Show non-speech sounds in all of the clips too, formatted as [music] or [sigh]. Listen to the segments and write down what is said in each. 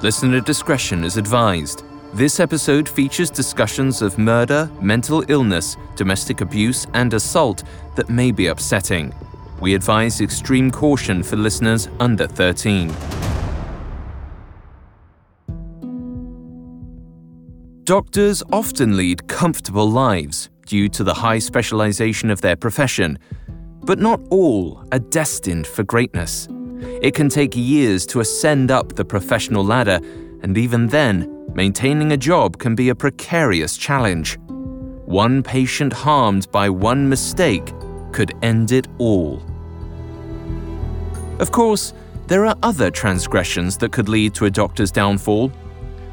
Listener discretion is advised. This episode features discussions of murder, mental illness, domestic abuse, and assault that may be upsetting. We advise extreme caution for listeners under 13. Doctors often lead comfortable lives due to the high specialization of their profession, but not all are destined for greatness. It can take years to ascend up the professional ladder, and even then, maintaining a job can be a precarious challenge. One patient harmed by one mistake could end it all. Of course, there are other transgressions that could lead to a doctor's downfall.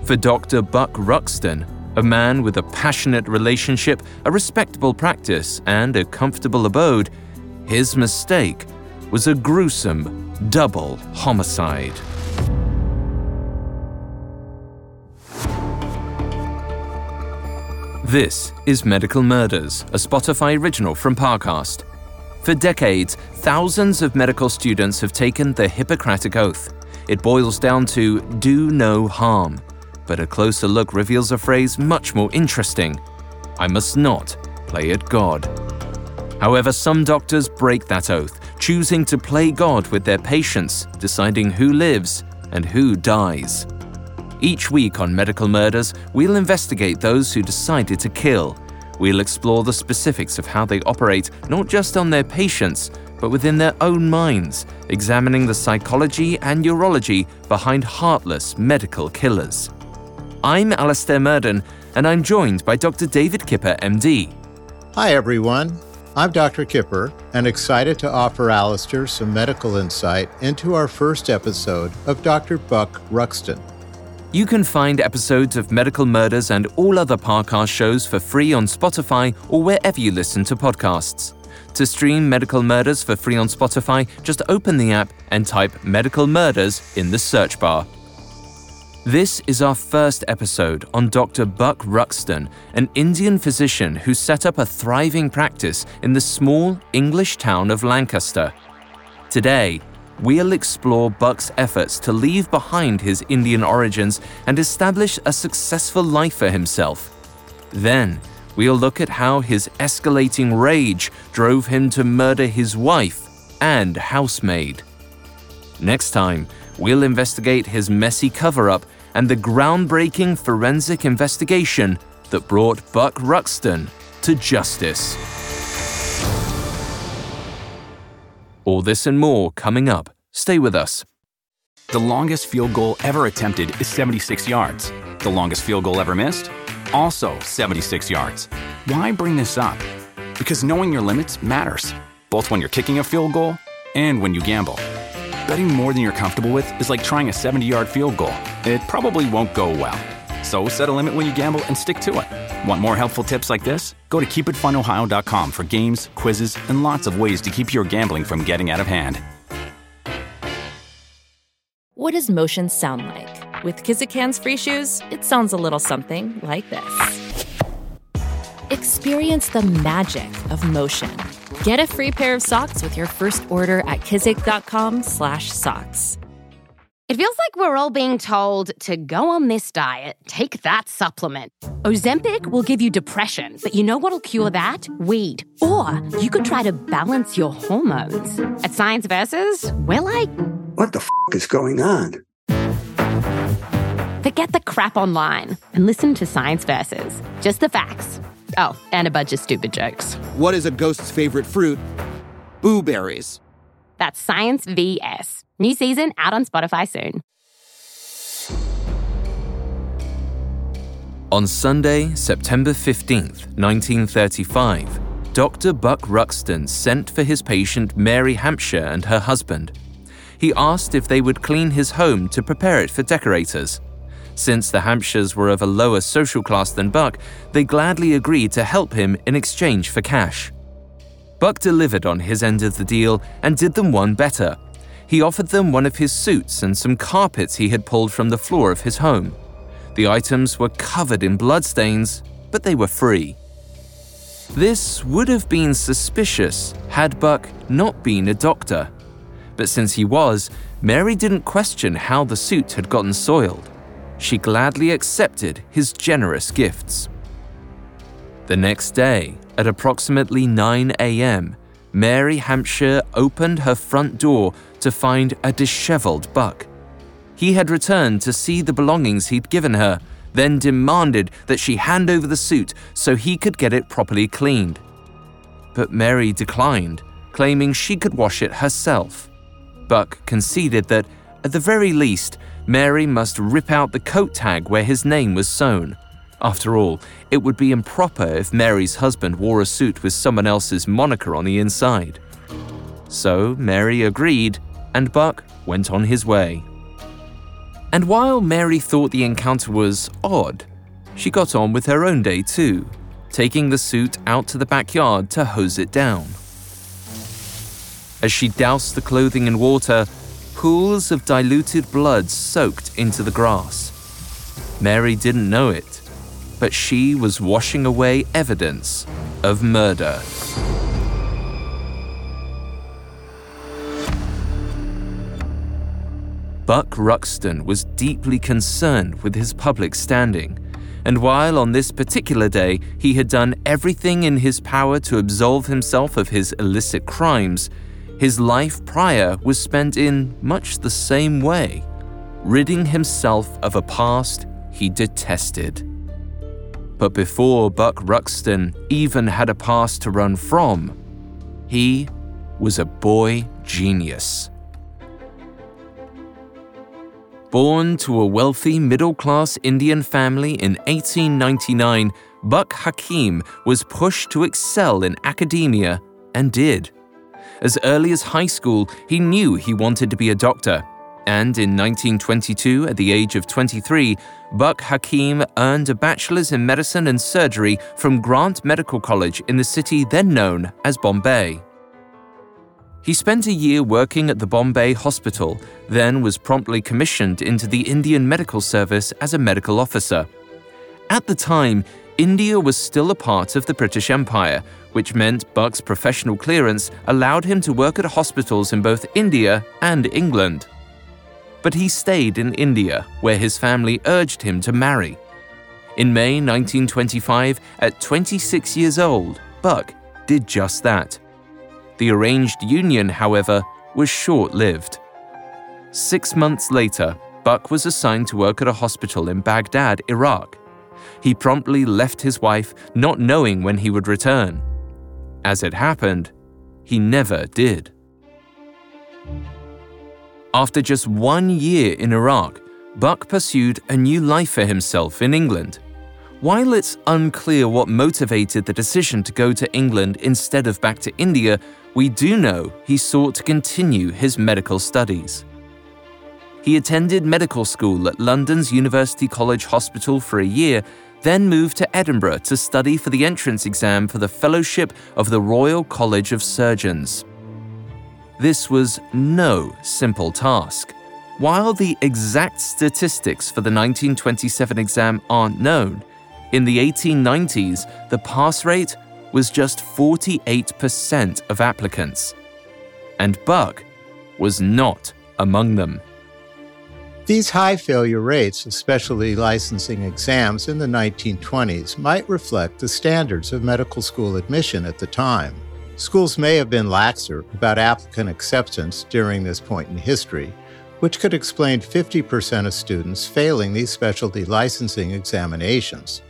For Dr. Buck Ruxton, a man with a passionate relationship, a respectable practice, and a comfortable abode, his mistake was a gruesome double homicide. This is Medical Murders, a Spotify original from Parcast. For decades, thousands of medical students have taken the Hippocratic Oath. It boils down to do no harm, but a closer look reveals a phrase much more interesting I must not play at God. However, some doctors break that oath, choosing to play God with their patients, deciding who lives and who dies. Each week on Medical Murders, we'll investigate those who decided to kill. We'll explore the specifics of how they operate, not just on their patients, but within their own minds, examining the psychology and neurology behind heartless medical killers. I'm Alastair Murden, and I'm joined by Dr. David Kipper, MD. Hi, everyone. I'm Dr. Kipper and excited to offer Alastair some medical insight into our first episode of Dr. Buck Ruxton. You can find episodes of Medical Murders and all other Parcast shows for free on Spotify or wherever you listen to podcasts. To stream Medical Murders for free on Spotify, just open the app and type Medical Murders in the search bar. This is our first episode on Dr. Buck Ruxton, an Indian physician who set up a thriving practice in the small English town of Lancaster. Today, we'll explore Buck's efforts to leave behind his Indian origins and establish a successful life for himself. Then, we'll look at how his escalating rage drove him to murder his wife and housemaid. Next time, we'll investigate his messy cover up and the groundbreaking forensic investigation that brought Buck Ruxton to justice. All this and more coming up. Stay with us. The longest field goal ever attempted is 76 yards. The longest field goal ever missed? Also 76 yards. Why bring this up? Because knowing your limits matters, both when you're kicking a field goal and when you gamble. Betting more than you're comfortable with is like trying a 70 yard field goal. It probably won't go well. So set a limit when you gamble and stick to it. Want more helpful tips like this? Go to keepitfunohio.com for games, quizzes, and lots of ways to keep your gambling from getting out of hand. What does motion sound like? With Kizikans free shoes, it sounds a little something like this. Experience the magic of motion. Get a free pair of socks with your first order at kizik.com/socks. It feels like we're all being told to go on this diet, take that supplement. Ozempic will give you depression, but you know what'll cure that? Weed. Or you could try to balance your hormones. At Science Versus, we're like, what the f is going on? Forget the crap online and listen to Science Versus. Just the facts. Oh, and a bunch of stupid jokes. What is a ghost's favorite fruit? Blueberries. That's Science VS. New season out on Spotify soon. On Sunday, September 15th, 1935, Dr. Buck Ruxton sent for his patient Mary Hampshire and her husband. He asked if they would clean his home to prepare it for decorators. Since the Hampshires were of a lower social class than Buck, they gladly agreed to help him in exchange for cash. Buck delivered on his end of the deal and did them one better. He offered them one of his suits and some carpets he had pulled from the floor of his home. The items were covered in bloodstains, but they were free. This would have been suspicious had Buck not been a doctor. But since he was, Mary didn't question how the suit had gotten soiled. She gladly accepted his generous gifts. The next day, at approximately 9 a.m., Mary Hampshire opened her front door to find a disheveled Buck. He had returned to see the belongings he'd given her, then demanded that she hand over the suit so he could get it properly cleaned. But Mary declined, claiming she could wash it herself. Buck conceded that, at the very least, Mary must rip out the coat tag where his name was sewn. After all, it would be improper if Mary's husband wore a suit with someone else's moniker on the inside. So Mary agreed, and Buck went on his way. And while Mary thought the encounter was odd, she got on with her own day too, taking the suit out to the backyard to hose it down. As she doused the clothing in water, pools of diluted blood soaked into the grass. Mary didn't know it, but she was washing away evidence of murder. Buck Ruxton was deeply concerned with his public standing, and while on this particular day he had done everything in his power to absolve himself of his illicit crimes, his life prior was spent in much the same way, ridding himself of a past he detested. But before Buck Ruxton even had a past to run from, he was a boy genius. Born to a wealthy middle class Indian family in 1899, Buck Hakim was pushed to excel in academia and did. As early as high school, he knew he wanted to be a doctor. And in 1922, at the age of 23, Buck Hakim earned a bachelor's in medicine and surgery from Grant Medical College in the city then known as Bombay. He spent a year working at the Bombay Hospital, then was promptly commissioned into the Indian Medical Service as a medical officer. At the time, India was still a part of the British Empire, which meant Buck's professional clearance allowed him to work at hospitals in both India and England but he stayed in India, where his family urged him to marry. In May 1925, at 26 years old, Buck did just that. The arranged union, however, was short lived. Six months later, Buck was assigned to work at a hospital in Baghdad, Iraq. He promptly left his wife, not knowing when he would return. As it happened, he never did. After just one year in Iraq, Buck pursued a new life for himself in England. While it's unclear what motivated the decision to go to England instead of back to India, we do know he sought to continue his medical studies. He attended medical school at London's University College Hospital for a year, then moved to Edinburgh to study for the entrance exam for the Fellowship of the Royal College of Surgeons. This was no simple task. While the exact statistics for the 1927 exam aren't known, in the 1890s, the pass rate was just 48% of applicants. And Buck was not among them. These high failure rates of specialty licensing exams in the 1920s might reflect the standards of medical school admission at the time. Schools may have been laxer about applicant acceptance during this point in history, which could explain 50% of students failing these specialty licensing examinations.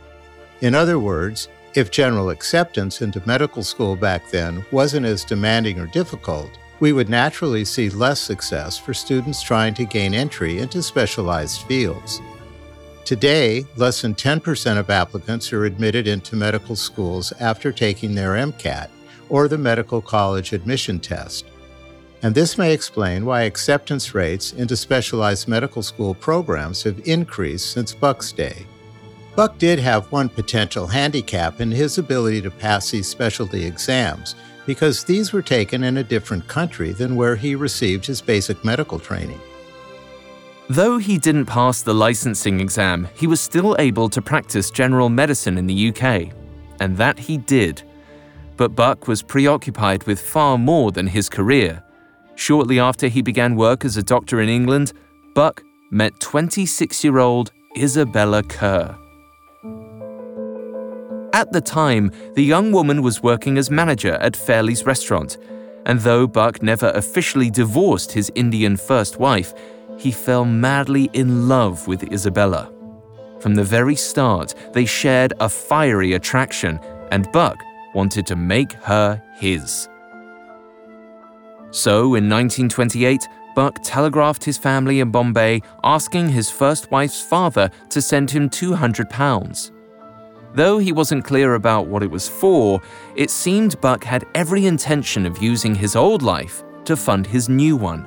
In other words, if general acceptance into medical school back then wasn't as demanding or difficult, we would naturally see less success for students trying to gain entry into specialized fields. Today, less than 10% of applicants are admitted into medical schools after taking their MCAT, or the medical college admission test. And this may explain why acceptance rates into specialized medical school programs have increased since Buck's day. Buck did have one potential handicap in his ability to pass these specialty exams because these were taken in a different country than where he received his basic medical training. Though he didn't pass the licensing exam, he was still able to practice general medicine in the UK. And that he did but Buck was preoccupied with far more than his career. Shortly after he began work as a doctor in England, Buck met 26 year old Isabella Kerr. At the time, the young woman was working as manager at Fairley's restaurant, and though Buck never officially divorced his Indian first wife, he fell madly in love with Isabella. From the very start, they shared a fiery attraction, and Buck wanted to make her his. So, in 1928, Buck telegraphed his family in Bombay asking his first wife's father to send him 200 pounds. Though he wasn't clear about what it was for, it seemed Buck had every intention of using his old life to fund his new one.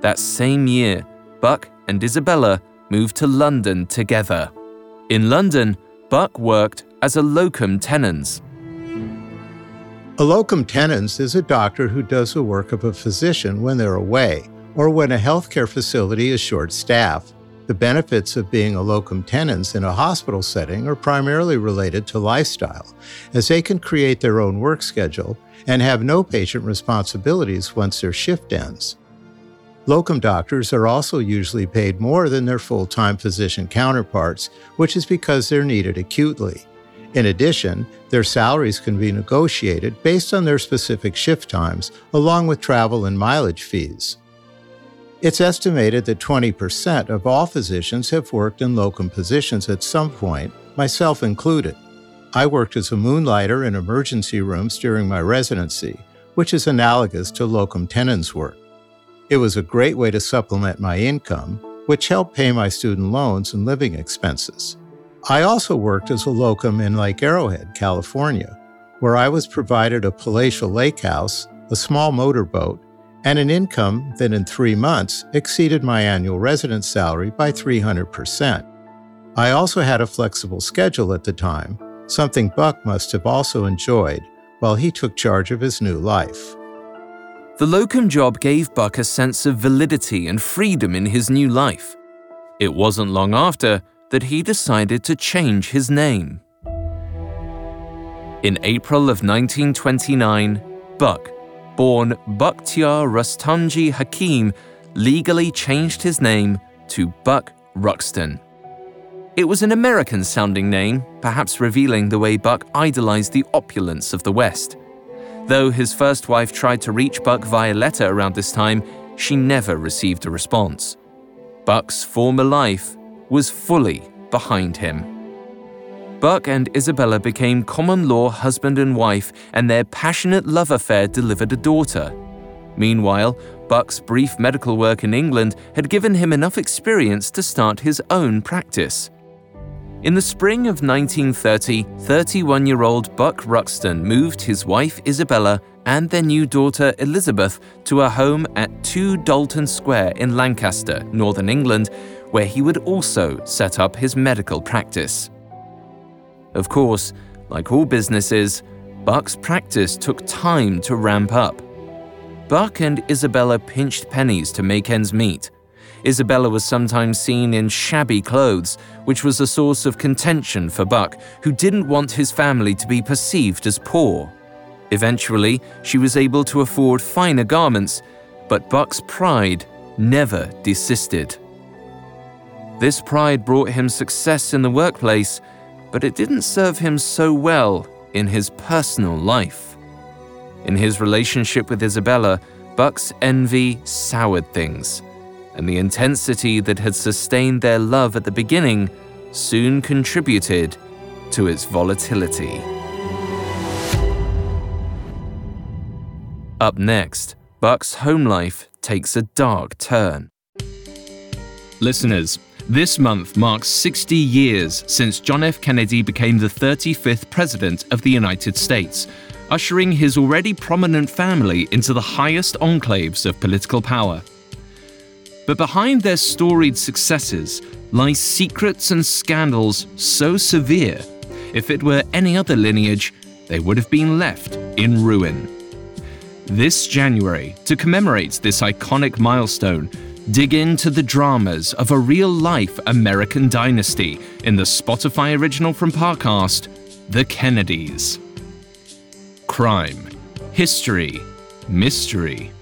That same year, Buck and Isabella moved to London together. In London, Buck worked as a locum tenens. A locum tenens is a doctor who does the work of a physician when they're away or when a healthcare facility is short staffed. The benefits of being a locum tenens in a hospital setting are primarily related to lifestyle, as they can create their own work schedule and have no patient responsibilities once their shift ends. Locum doctors are also usually paid more than their full time physician counterparts, which is because they're needed acutely. In addition, their salaries can be negotiated based on their specific shift times, along with travel and mileage fees. It's estimated that 20% of all physicians have worked in locum positions at some point, myself included. I worked as a moonlighter in emergency rooms during my residency, which is analogous to locum tenens work. It was a great way to supplement my income, which helped pay my student loans and living expenses. I also worked as a locum in Lake Arrowhead, California, where I was provided a palatial lake house, a small motorboat, and an income that in three months exceeded my annual residence salary by 300%. I also had a flexible schedule at the time, something Buck must have also enjoyed while he took charge of his new life. The locum job gave Buck a sense of validity and freedom in his new life. It wasn't long after that he decided to change his name. In April of 1929, Buck born Bakhtiar Rustamji Hakim, legally changed his name to Buck Ruxton. It was an American sounding name, perhaps revealing the way Buck idolized the opulence of the West. Though his first wife tried to reach Buck via letter around this time, she never received a response. Buck's former life was fully behind him. Buck and Isabella became common law husband and wife, and their passionate love affair delivered a daughter. Meanwhile, Buck's brief medical work in England had given him enough experience to start his own practice. In the spring of 1930, 31 year old Buck Ruxton moved his wife Isabella and their new daughter Elizabeth to a home at 2 Dalton Square in Lancaster, Northern England, where he would also set up his medical practice. Of course, like all businesses, Buck's practice took time to ramp up. Buck and Isabella pinched pennies to make ends meet. Isabella was sometimes seen in shabby clothes, which was a source of contention for Buck, who didn't want his family to be perceived as poor. Eventually, she was able to afford finer garments, but Buck's pride never desisted. This pride brought him success in the workplace but it didn't serve him so well in his personal life. In his relationship with Isabella, Buck's envy soured things, and the intensity that had sustained their love at the beginning soon contributed to its volatility. Up next, Buck's home life takes a dark turn. Listeners, this month marks 60 years since John F. Kennedy became the 35th President of the United States, ushering his already prominent family into the highest enclaves of political power. But behind their storied successes lie secrets and scandals so severe, if it were any other lineage, they would have been left in ruin. This January, to commemorate this iconic milestone, dig into the dramas of a real life American dynasty in the Spotify original from Parcast, The Kennedys. Crime, history, mystery.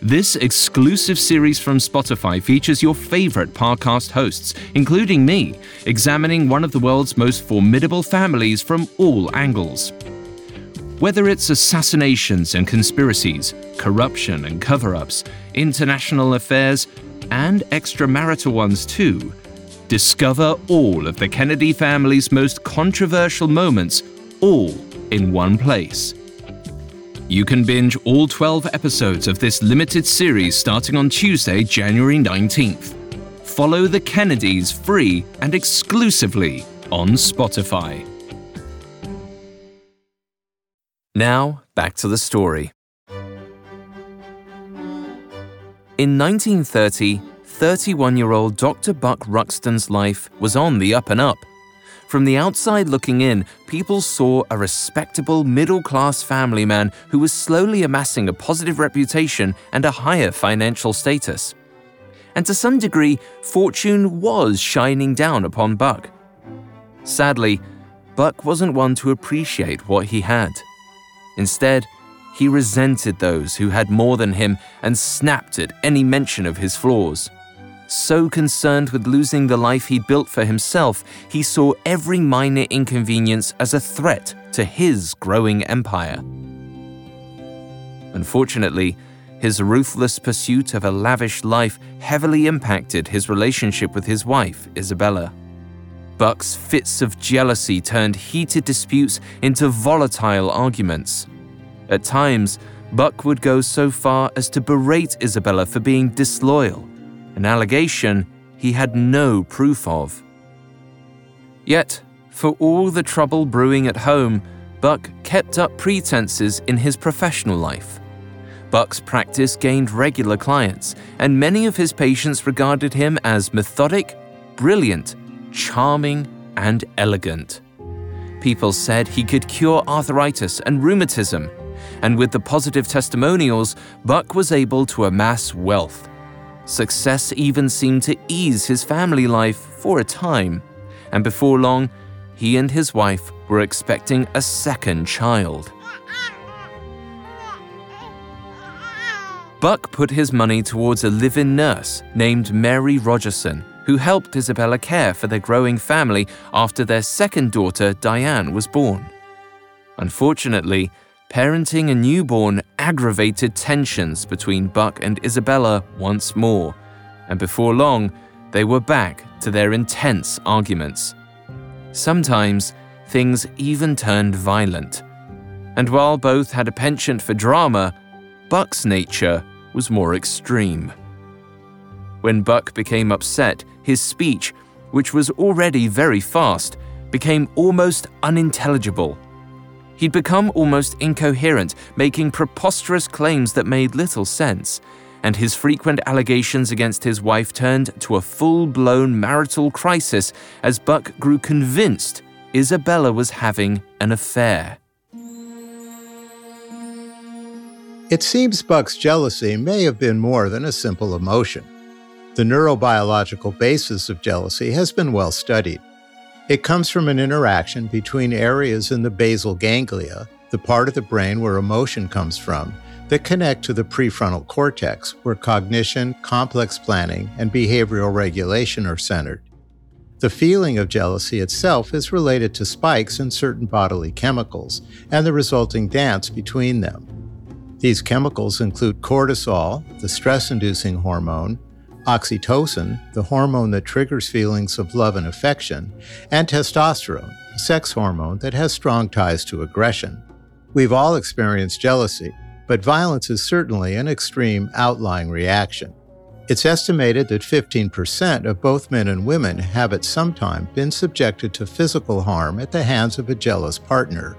This exclusive series from Spotify features your favorite Parcast hosts, including me, examining one of the world's most formidable families from all angles. Whether it's assassinations and conspiracies, corruption and cover ups, international affairs, and extramarital ones too, discover all of the Kennedy family's most controversial moments, all in one place. You can binge all 12 episodes of this limited series starting on Tuesday, January 19th. Follow the Kennedys free and exclusively on Spotify. Now, back to the story. In 1930, 31 year old Dr. Buck Ruxton's life was on the up and up. From the outside looking in, people saw a respectable middle class family man who was slowly amassing a positive reputation and a higher financial status. And to some degree, fortune was shining down upon Buck. Sadly, Buck wasn't one to appreciate what he had. Instead, he resented those who had more than him and snapped at any mention of his flaws. So concerned with losing the life he built for himself, he saw every minor inconvenience as a threat to his growing empire. Unfortunately, his ruthless pursuit of a lavish life heavily impacted his relationship with his wife, Isabella. Buck's fits of jealousy turned heated disputes into volatile arguments. At times, Buck would go so far as to berate Isabella for being disloyal an allegation he had no proof of. Yet, for all the trouble brewing at home, Buck kept up pretenses in his professional life. Buck's practice gained regular clients, and many of his patients regarded him as methodic, brilliant, charming, and elegant. People said he could cure arthritis and rheumatism, and with the positive testimonials, Buck was able to amass wealth. Success even seemed to ease his family life for a time, and before long, he and his wife were expecting a second child. Buck put his money towards a live in nurse named Mary Rogerson, who helped Isabella care for their growing family after their second daughter, Diane, was born. Unfortunately, parenting a newborn aggravated tensions between Buck and Isabella once more, and before long, they were back to their intense arguments. Sometimes, things even turned violent. And while both had a penchant for drama, Buck's nature was more extreme. When Buck became upset, his speech, which was already very fast, became almost unintelligible He'd become almost incoherent, making preposterous claims that made little sense, and his frequent allegations against his wife turned to a full blown marital crisis as Buck grew convinced Isabella was having an affair. It seems Buck's jealousy may have been more than a simple emotion. The neurobiological basis of jealousy has been well studied. It comes from an interaction between areas in the basal ganglia, the part of the brain where emotion comes from, that connect to the prefrontal cortex, where cognition, complex planning, and behavioral regulation are centered. The feeling of jealousy itself is related to spikes in certain bodily chemicals and the resulting dance between them. These chemicals include cortisol, the stress inducing hormone, oxytocin, the hormone that triggers feelings of love and affection, and testosterone, a sex hormone that has strong ties to aggression. We've all experienced jealousy, but violence is certainly an extreme outlying reaction. It's estimated that 15% of both men and women have at some time been subjected to physical harm at the hands of a jealous partner.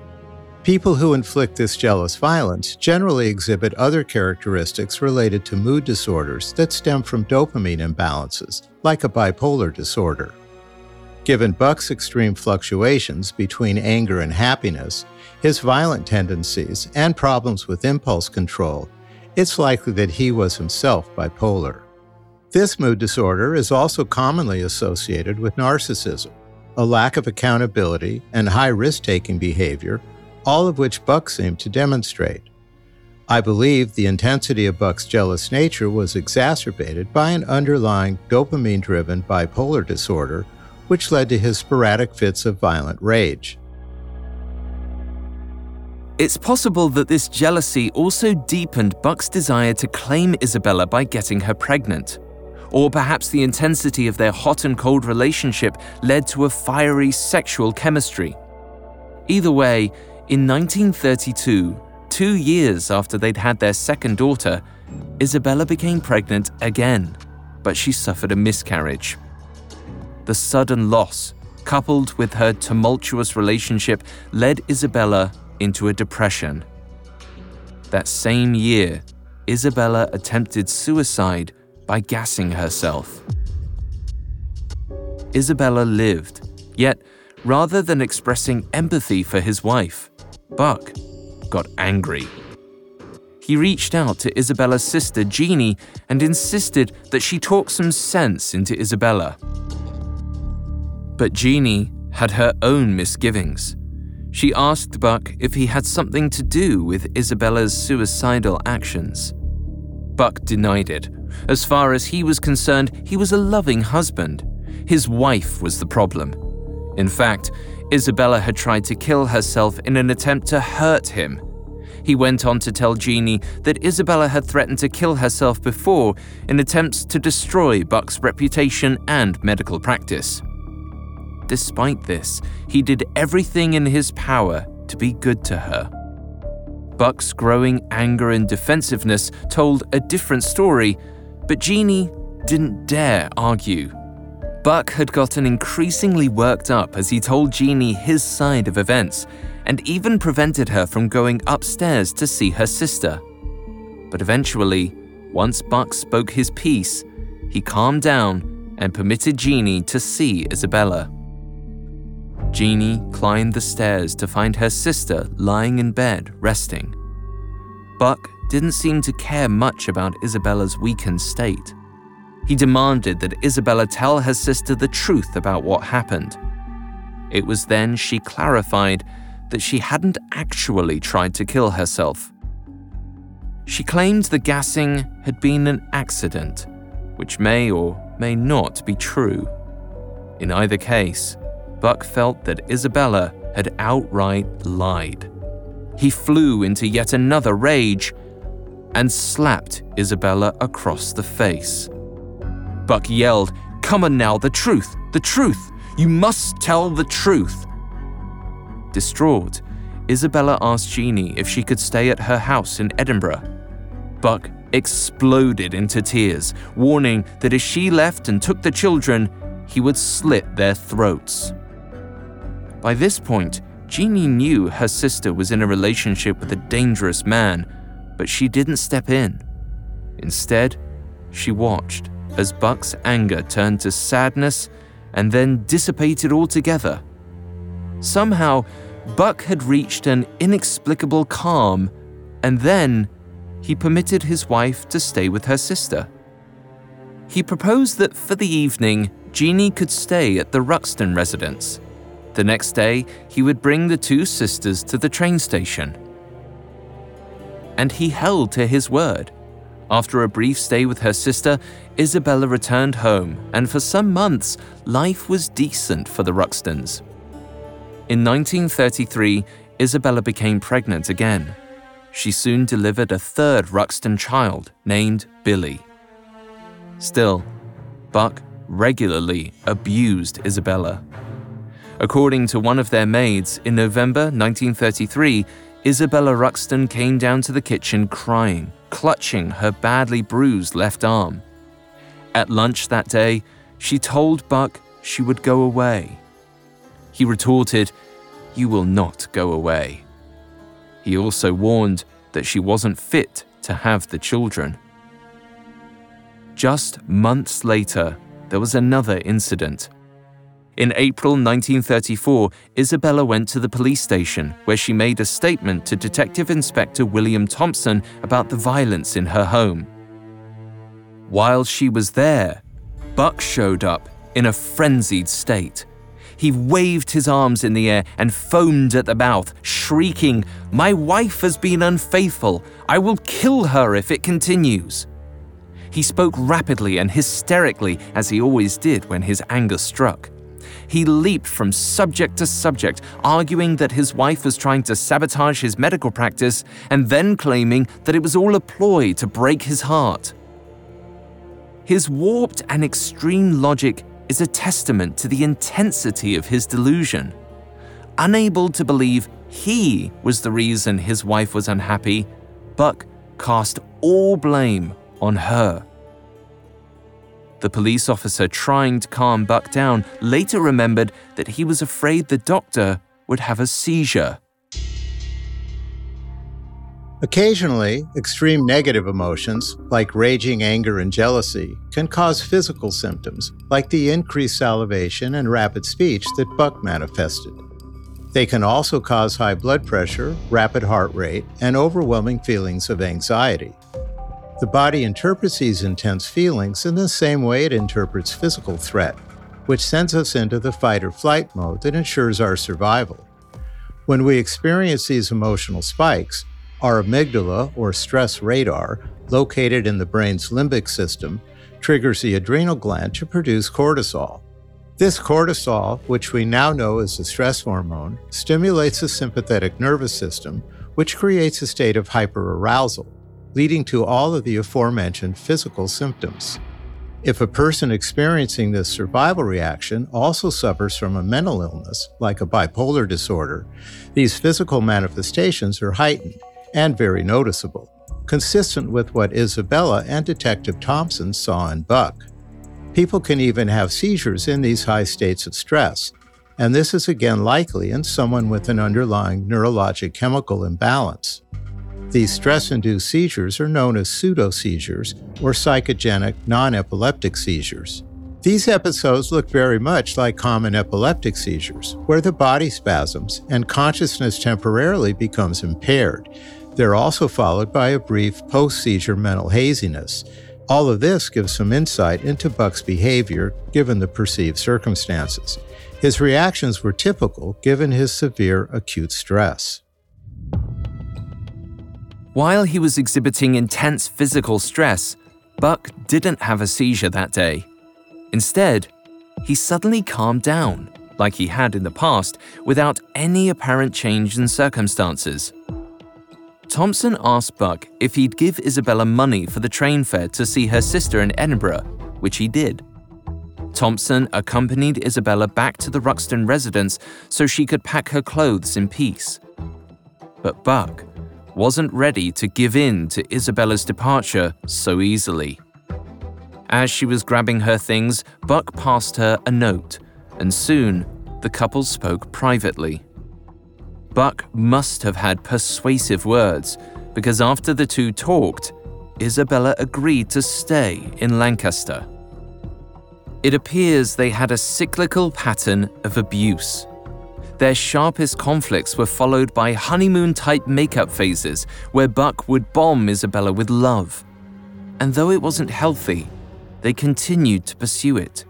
People who inflict this jealous violence generally exhibit other characteristics related to mood disorders that stem from dopamine imbalances, like a bipolar disorder. Given Buck's extreme fluctuations between anger and happiness, his violent tendencies, and problems with impulse control, it's likely that he was himself bipolar. This mood disorder is also commonly associated with narcissism, a lack of accountability, and high risk taking behavior all of which Buck seemed to demonstrate. I believe the intensity of Buck's jealous nature was exacerbated by an underlying dopamine driven bipolar disorder, which led to his sporadic fits of violent rage. It's possible that this jealousy also deepened Buck's desire to claim Isabella by getting her pregnant. Or perhaps the intensity of their hot and cold relationship led to a fiery sexual chemistry. Either way, in 1932, two years after they'd had their second daughter, Isabella became pregnant again, but she suffered a miscarriage. The sudden loss, coupled with her tumultuous relationship, led Isabella into a depression. That same year, Isabella attempted suicide by gassing herself. Isabella lived, yet, rather than expressing empathy for his wife, Buck got angry. He reached out to Isabella's sister, Jeannie, and insisted that she talk some sense into Isabella. But Jeannie had her own misgivings. She asked Buck if he had something to do with Isabella's suicidal actions. Buck denied it. As far as he was concerned, he was a loving husband. His wife was the problem. In fact, Isabella had tried to kill herself in an attempt to hurt him. He went on to tell Jeannie that Isabella had threatened to kill herself before in attempts to destroy Buck's reputation and medical practice. Despite this, he did everything in his power to be good to her. Buck's growing anger and defensiveness told a different story, but Jeannie didn't dare argue. Buck had gotten increasingly worked up as he told Jeannie his side of events and even prevented her from going upstairs to see her sister. But eventually, once Buck spoke his piece, he calmed down and permitted Jeannie to see Isabella. Jeannie climbed the stairs to find her sister lying in bed, resting. Buck didn't seem to care much about Isabella's weakened state. He demanded that Isabella tell her sister the truth about what happened. It was then she clarified that she hadn't actually tried to kill herself. She claimed the gassing had been an accident, which may or may not be true. In either case, Buck felt that Isabella had outright lied. He flew into yet another rage and slapped Isabella across the face. Buck yelled, Come on now, the truth, the truth. You must tell the truth. Distraught, Isabella asked Jeannie if she could stay at her house in Edinburgh. Buck exploded into tears, warning that if she left and took the children, he would slit their throats. By this point, Jeannie knew her sister was in a relationship with a dangerous man, but she didn't step in. Instead, she watched as Buck's anger turned to sadness and then dissipated altogether. Somehow, Buck had reached an inexplicable calm, and then he permitted his wife to stay with her sister. He proposed that for the evening, Jeannie could stay at the Ruxton residence the next day, he would bring the two sisters to the train station. And he held to his word. After a brief stay with her sister, Isabella returned home, and for some months, life was decent for the Ruxtons. In 1933, Isabella became pregnant again. She soon delivered a third Ruxton child named Billy. Still, Buck regularly abused Isabella. According to one of their maids, in November 1933, Isabella Ruxton came down to the kitchen crying, clutching her badly bruised left arm. At lunch that day, she told Buck she would go away. He retorted, You will not go away. He also warned that she wasn't fit to have the children. Just months later, there was another incident. In April 1934, Isabella went to the police station where she made a statement to Detective Inspector William Thompson about the violence in her home. While she was there, Buck showed up in a frenzied state. He waved his arms in the air and foamed at the mouth, shrieking, My wife has been unfaithful. I will kill her if it continues. He spoke rapidly and hysterically, as he always did when his anger struck. He leaped from subject to subject, arguing that his wife was trying to sabotage his medical practice and then claiming that it was all a ploy to break his heart. His warped and extreme logic is a testament to the intensity of his delusion. Unable to believe he was the reason his wife was unhappy, Buck cast all blame on her. The police officer trying to calm Buck down later remembered that he was afraid the doctor would have a seizure. Occasionally, extreme negative emotions, like raging anger and jealousy, can cause physical symptoms, like the increased salivation and rapid speech that Buck manifested. They can also cause high blood pressure, rapid heart rate, and overwhelming feelings of anxiety. The body interprets these intense feelings in the same way it interprets physical threat, which sends us into the fight or flight mode that ensures our survival. When we experience these emotional spikes, our amygdala, or stress radar, located in the brain's limbic system, triggers the adrenal gland to produce cortisol. This cortisol, which we now know as the stress hormone, stimulates the sympathetic nervous system, which creates a state of hyperarousal, leading to all of the aforementioned physical symptoms. If a person experiencing this survival reaction also suffers from a mental illness, like a bipolar disorder, these physical manifestations are heightened and very noticeable, consistent with what Isabella and Detective Thompson saw in Buck. People can even have seizures in these high states of stress, and this is again likely in someone with an underlying neurologic chemical imbalance. These stress induced seizures are known as pseudo seizures or psychogenic non epileptic seizures. These episodes look very much like common epileptic seizures, where the body spasms and consciousness temporarily becomes impaired, they're also followed by a brief post seizure mental haziness. All of this gives some insight into Buck's behavior given the perceived circumstances. His reactions were typical given his severe acute stress. While he was exhibiting intense physical stress, Buck didn't have a seizure that day. Instead, he suddenly calmed down, like he had in the past, without any apparent change in circumstances. Thompson asked Buck if he'd give Isabella money for the train fare to see her sister in Edinburgh, which he did. Thompson accompanied Isabella back to the Ruxton residence so she could pack her clothes in peace. But Buck wasn't ready to give in to Isabella's departure so easily. As she was grabbing her things, Buck passed her a note, and soon the couple spoke privately. Buck must have had persuasive words, because after the two talked, Isabella agreed to stay in Lancaster. It appears they had a cyclical pattern of abuse. Their sharpest conflicts were followed by honeymoon type makeup phases where Buck would bomb Isabella with love. And though it wasn't healthy, they continued to pursue it.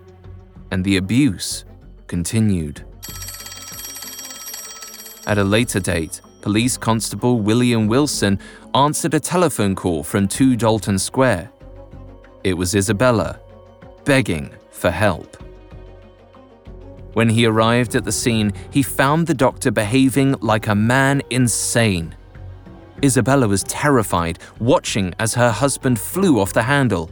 And the abuse continued. At a later date, Police Constable William Wilson answered a telephone call from 2 Dalton Square. It was Isabella, begging for help. When he arrived at the scene, he found the doctor behaving like a man insane. Isabella was terrified, watching as her husband flew off the handle.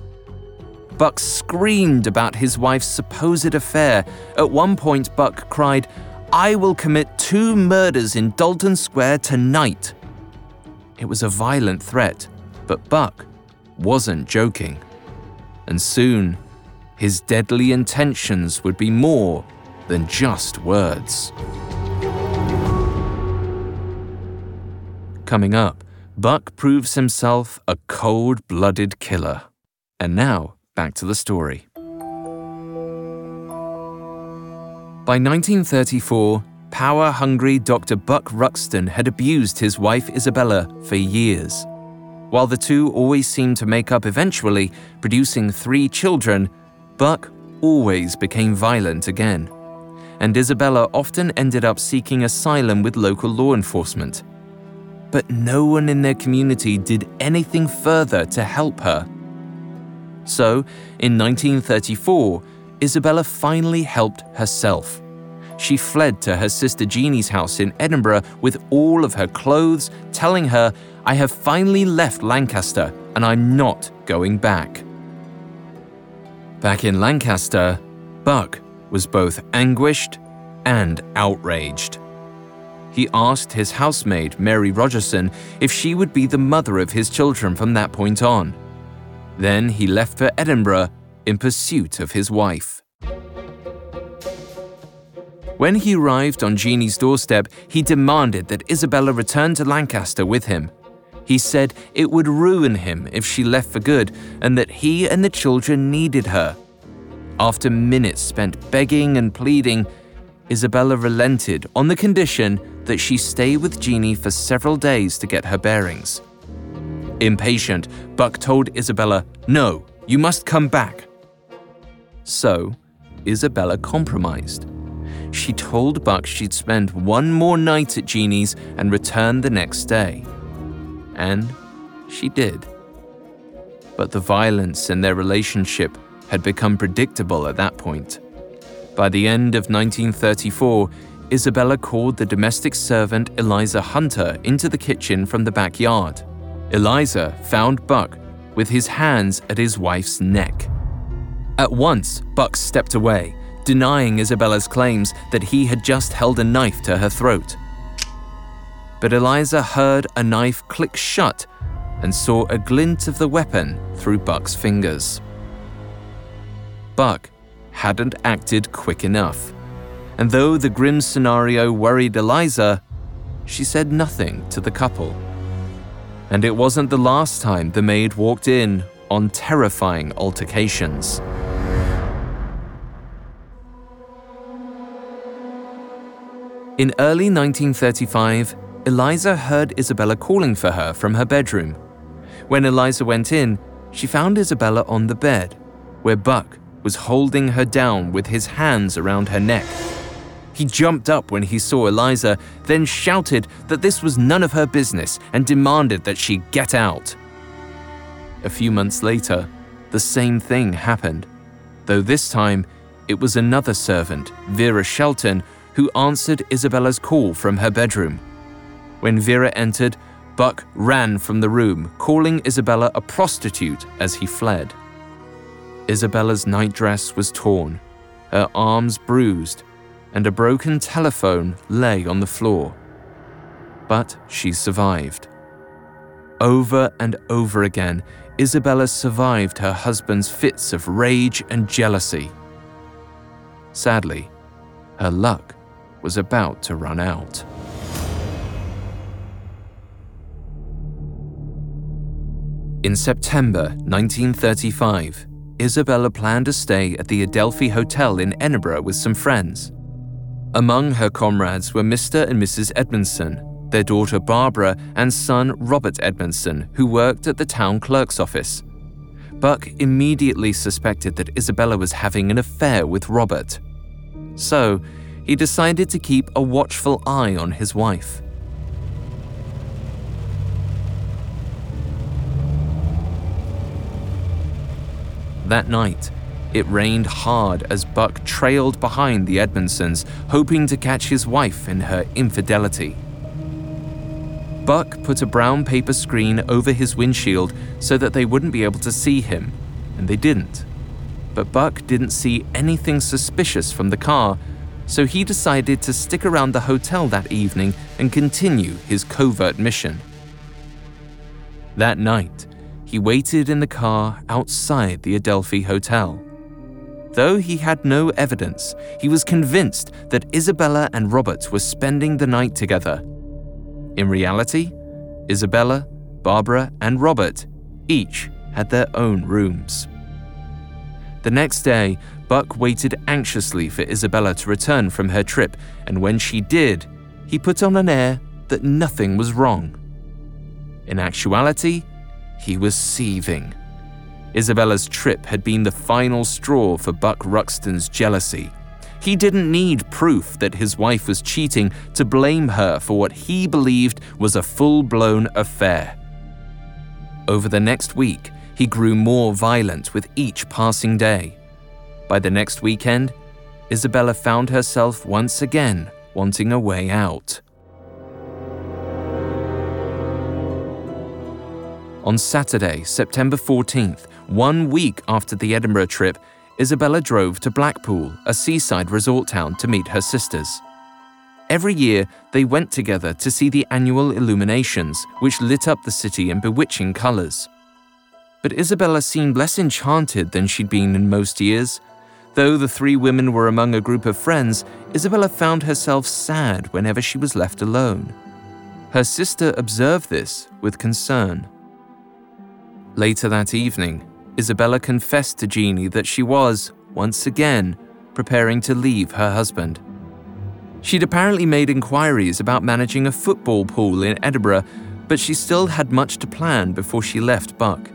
Buck screamed about his wife's supposed affair. At one point, Buck cried, I will commit two murders in Dalton Square tonight. It was a violent threat, but Buck wasn't joking. And soon, his deadly intentions would be more than just words. Coming up, Buck proves himself a cold blooded killer. And now, back to the story. By 1934, power hungry Dr. Buck Ruxton had abused his wife Isabella for years. While the two always seemed to make up eventually, producing three children, Buck always became violent again. And Isabella often ended up seeking asylum with local law enforcement. But no one in their community did anything further to help her. So, in 1934, Isabella finally helped herself. She fled to her sister Jeannie's house in Edinburgh with all of her clothes, telling her, I have finally left Lancaster and I'm not going back. Back in Lancaster, Buck was both anguished and outraged. He asked his housemaid, Mary Rogerson, if she would be the mother of his children from that point on. Then he left for Edinburgh in pursuit of his wife. When he arrived on Jeannie's doorstep, he demanded that Isabella return to Lancaster with him. He said it would ruin him if she left for good and that he and the children needed her. After minutes spent begging and pleading, Isabella relented on the condition that she stay with Jeannie for several days to get her bearings. Impatient, Buck told Isabella, No, you must come back. So, Isabella compromised. She told Buck she'd spend one more night at Jeannie's and return the next day. And she did. But the violence in their relationship had become predictable at that point. By the end of 1934, Isabella called the domestic servant Eliza Hunter into the kitchen from the backyard. Eliza found Buck with his hands at his wife's neck. At once, Buck stepped away, denying Isabella's claims that he had just held a knife to her throat. But Eliza heard a knife click shut and saw a glint of the weapon through Buck's fingers. Buck hadn't acted quick enough. And though the grim scenario worried Eliza, she said nothing to the couple. And it wasn't the last time the maid walked in on terrifying altercations. In early 1935, Eliza heard Isabella calling for her from her bedroom. When Eliza went in, she found Isabella on the bed, where Buck was holding her down with his hands around her neck. He jumped up when he saw Eliza, then shouted that this was none of her business and demanded that she get out. A few months later, the same thing happened, though this time it was another servant, Vera Shelton, who answered Isabella's call from her bedroom. When Vera entered, Buck ran from the room, calling Isabella a prostitute as he fled. Isabella's nightdress was torn, her arms bruised, and a broken telephone lay on the floor. But she survived. Over and over again, Isabella survived her husband's fits of rage and jealousy. Sadly, her luck was about to run out. In September 1935, Isabella planned a stay at the Adelphi Hotel in Edinburgh with some friends. Among her comrades were Mr. and Mrs. Edmondson, their daughter Barbara, and son Robert Edmondson, who worked at the town clerk's office. Buck immediately suspected that Isabella was having an affair with Robert. So, he decided to keep a watchful eye on his wife. That night, it rained hard as Buck trailed behind the Edmondsons, hoping to catch his wife in her infidelity. Buck put a brown paper screen over his windshield so that they wouldn't be able to see him, and they didn't. But Buck didn't see anything suspicious from the car so he decided to stick around the hotel that evening and continue his covert mission. That night, he waited in the car outside the Adelphi Hotel. Though he had no evidence, he was convinced that Isabella and Robert were spending the night together. In reality, Isabella, Barbara, and Robert each had their own rooms. The next day, Buck waited anxiously for Isabella to return from her trip, and when she did, he put on an air that nothing was wrong. In actuality, he was seething. Isabella's trip had been the final straw for Buck Ruxton's jealousy. He didn't need proof that his wife was cheating to blame her for what he believed was a full blown affair. Over the next week, he grew more violent with each passing day. By the next weekend, Isabella found herself once again wanting a way out. On Saturday, September 14th, one week after the Edinburgh trip, Isabella drove to Blackpool, a seaside resort town, to meet her sisters. Every year, they went together to see the annual illuminations, which lit up the city in bewitching colours. But Isabella seemed less enchanted than she'd been in most years. Though the three women were among a group of friends, Isabella found herself sad whenever she was left alone. Her sister observed this with concern. Later that evening, Isabella confessed to Jeanie that she was, once again, preparing to leave her husband. She'd apparently made inquiries about managing a football pool in Edinburgh, but she still had much to plan before she left Buck.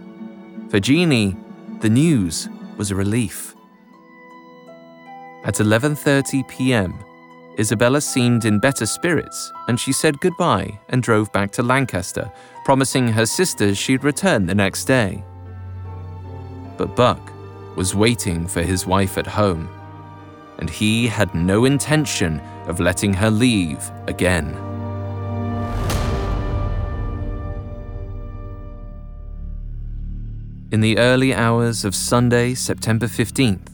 For Jeanie, the news was a relief. At 11:30 p.m., Isabella seemed in better spirits, and she said goodbye and drove back to Lancaster, promising her sisters she'd return the next day but Buck was waiting for his wife at home, and he had no intention of letting her leave again. In the early hours of Sunday, September 15th,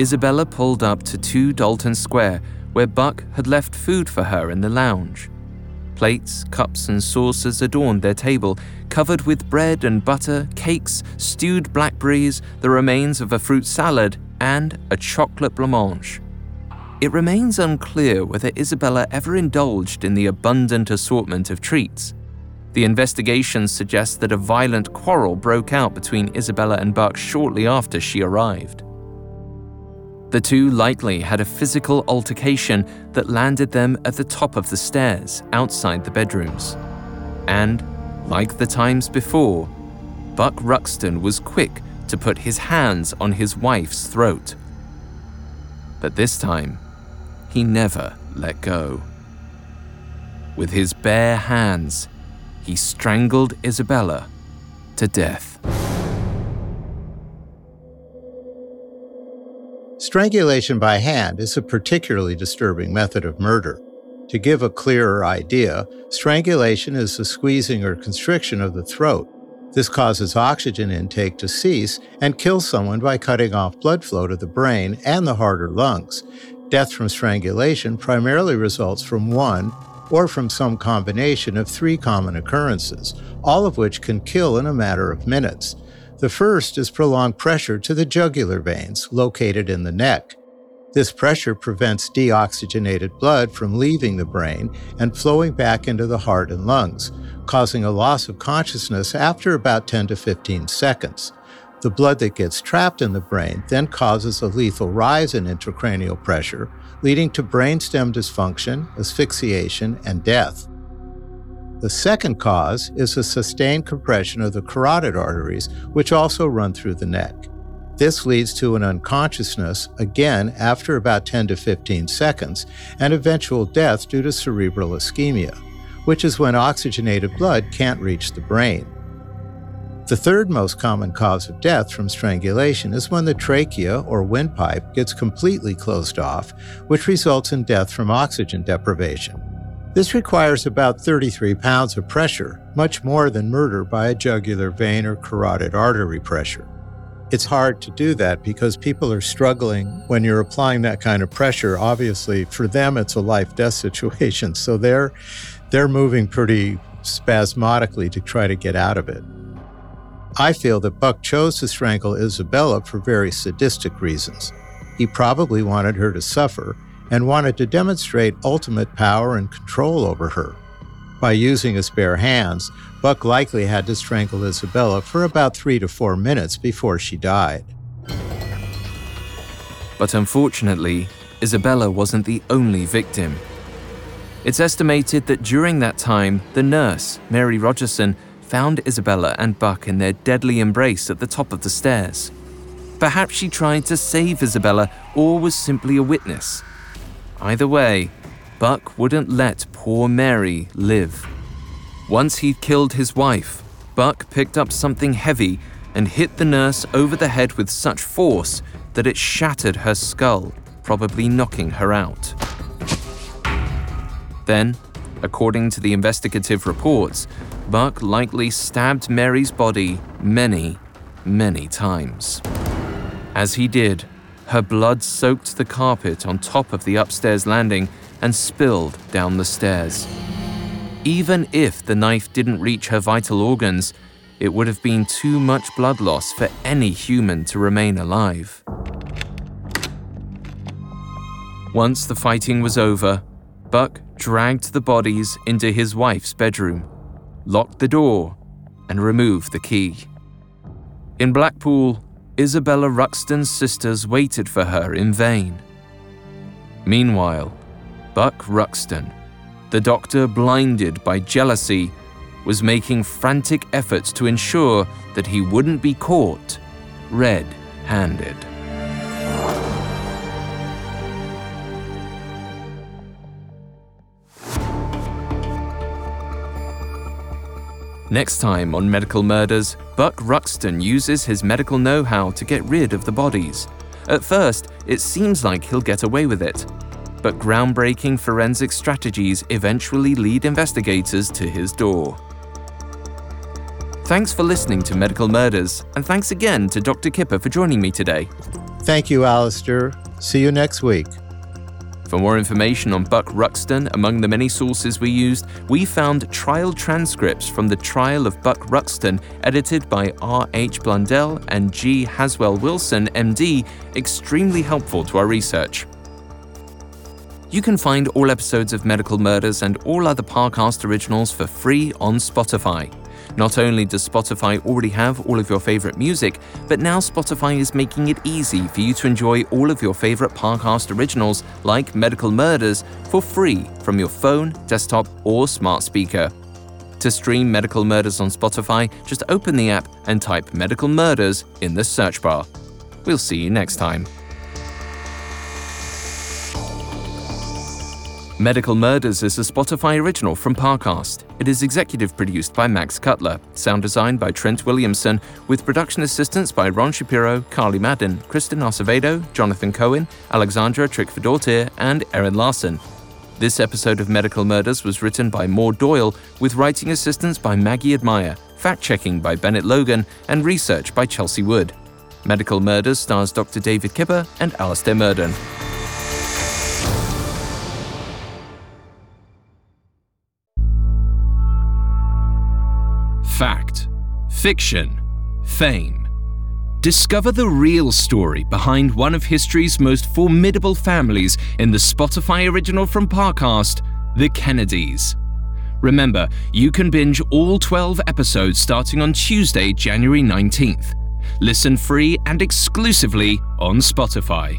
Isabella pulled up to 2 Dalton Square where Buck had left food for her in the lounge. Plates, cups, and saucers adorned their table, covered with bread and butter, cakes, stewed blackberries, the remains of a fruit salad, and a chocolate blancmange. It remains unclear whether Isabella ever indulged in the abundant assortment of treats. The investigation suggests that a violent quarrel broke out between Isabella and Buck shortly after she arrived. The two likely had a physical altercation that landed them at the top of the stairs outside the bedrooms. And, like the times before, Buck Ruxton was quick to put his hands on his wife's throat. But this time, he never let go. With his bare hands, he strangled Isabella to death. Strangulation by hand is a particularly disturbing method of murder. To give a clearer idea, strangulation is the squeezing or constriction of the throat. This causes oxygen intake to cease and kills someone by cutting off blood flow to the brain and the heart or lungs. Death from strangulation primarily results from one or from some combination of three common occurrences, all of which can kill in a matter of minutes. The first is prolonged pressure to the jugular veins located in the neck. This pressure prevents deoxygenated blood from leaving the brain and flowing back into the heart and lungs, causing a loss of consciousness after about 10 to 15 seconds. The blood that gets trapped in the brain then causes a lethal rise in intracranial pressure, leading to brainstem dysfunction, asphyxiation, and death. The second cause is a sustained compression of the carotid arteries, which also run through the neck. This leads to an unconsciousness, again after about 10 to 15 seconds, and eventual death due to cerebral ischemia, which is when oxygenated blood can't reach the brain. The third most common cause of death from strangulation is when the trachea or windpipe gets completely closed off, which results in death from oxygen deprivation. This requires about 33 pounds of pressure, much more than murder by a jugular vein or carotid artery pressure. It's hard to do that because people are struggling when you're applying that kind of pressure. Obviously, for them, it's a life death [laughs] situation. So they're, they're moving pretty spasmodically to try to get out of it. I feel that Buck chose to strangle Isabella for very sadistic reasons. He probably wanted her to suffer and wanted to demonstrate ultimate power and control over her. By using his bare hands, Buck likely had to strangle Isabella for about three to four minutes before she died. But unfortunately, Isabella wasn't the only victim. It's estimated that during that time, the nurse, Mary Rogerson, found Isabella and Buck in their deadly embrace at the top of the stairs. Perhaps she tried to save Isabella or was simply a witness Either way, Buck wouldn't let poor Mary live. Once he'd killed his wife, Buck picked up something heavy and hit the nurse over the head with such force that it shattered her skull, probably knocking her out. Then, according to the investigative reports, Buck likely stabbed Mary's body many, many times. As he did, her blood soaked the carpet on top of the upstairs landing and spilled down the stairs. Even if the knife didn't reach her vital organs, it would have been too much blood loss for any human to remain alive. Once the fighting was over, Buck dragged the bodies into his wife's bedroom, locked the door, and removed the key. In Blackpool, Isabella Ruxton's sisters waited for her in vain. Meanwhile, Buck Ruxton, the doctor blinded by jealousy, was making frantic efforts to ensure that he wouldn't be caught red handed. Next time on Medical Murders, Buck Ruxton uses his medical know how to get rid of the bodies. At first, it seems like he'll get away with it. But groundbreaking forensic strategies eventually lead investigators to his door. Thanks for listening to Medical Murders, and thanks again to Dr. Kipper for joining me today. Thank you, Alastair. See you next week. For more information on Buck Ruxton, among the many sources we used, we found trial transcripts from the trial of Buck Ruxton, edited by R. H. Blundell and G. Haswell Wilson, MD, extremely helpful to our research. You can find all episodes of Medical Murders and all other Parcast originals for free on Spotify. Not only does Spotify already have all of your favorite music, but now Spotify is making it easy for you to enjoy all of your favorite Parcast originals like Medical Murders for free from your phone, desktop, or smart speaker. To stream Medical Murders on Spotify, just open the app and type Medical Murders in the search bar. We'll see you next time. Medical Murders is a Spotify original from Parcast. It is executive produced by Max Cutler, sound designed by Trent Williamson, with production assistance by Ron Shapiro, Carly Madden, Kristen Acevedo, Jonathan Cohen, Alexandra Trickfordortier, and Erin Larson. This episode of Medical Murders was written by Maud Doyle, with writing assistance by Maggie Admire, fact checking by Bennett Logan, and research by Chelsea Wood. Medical Murders stars Dr. David Kipper and Alastair Murden. Fact, fiction, fame. Discover the real story behind one of history's most formidable families in the Spotify original from Parcast, The Kennedys. Remember, you can binge all 12 episodes starting on Tuesday, January 19th. Listen free and exclusively on Spotify.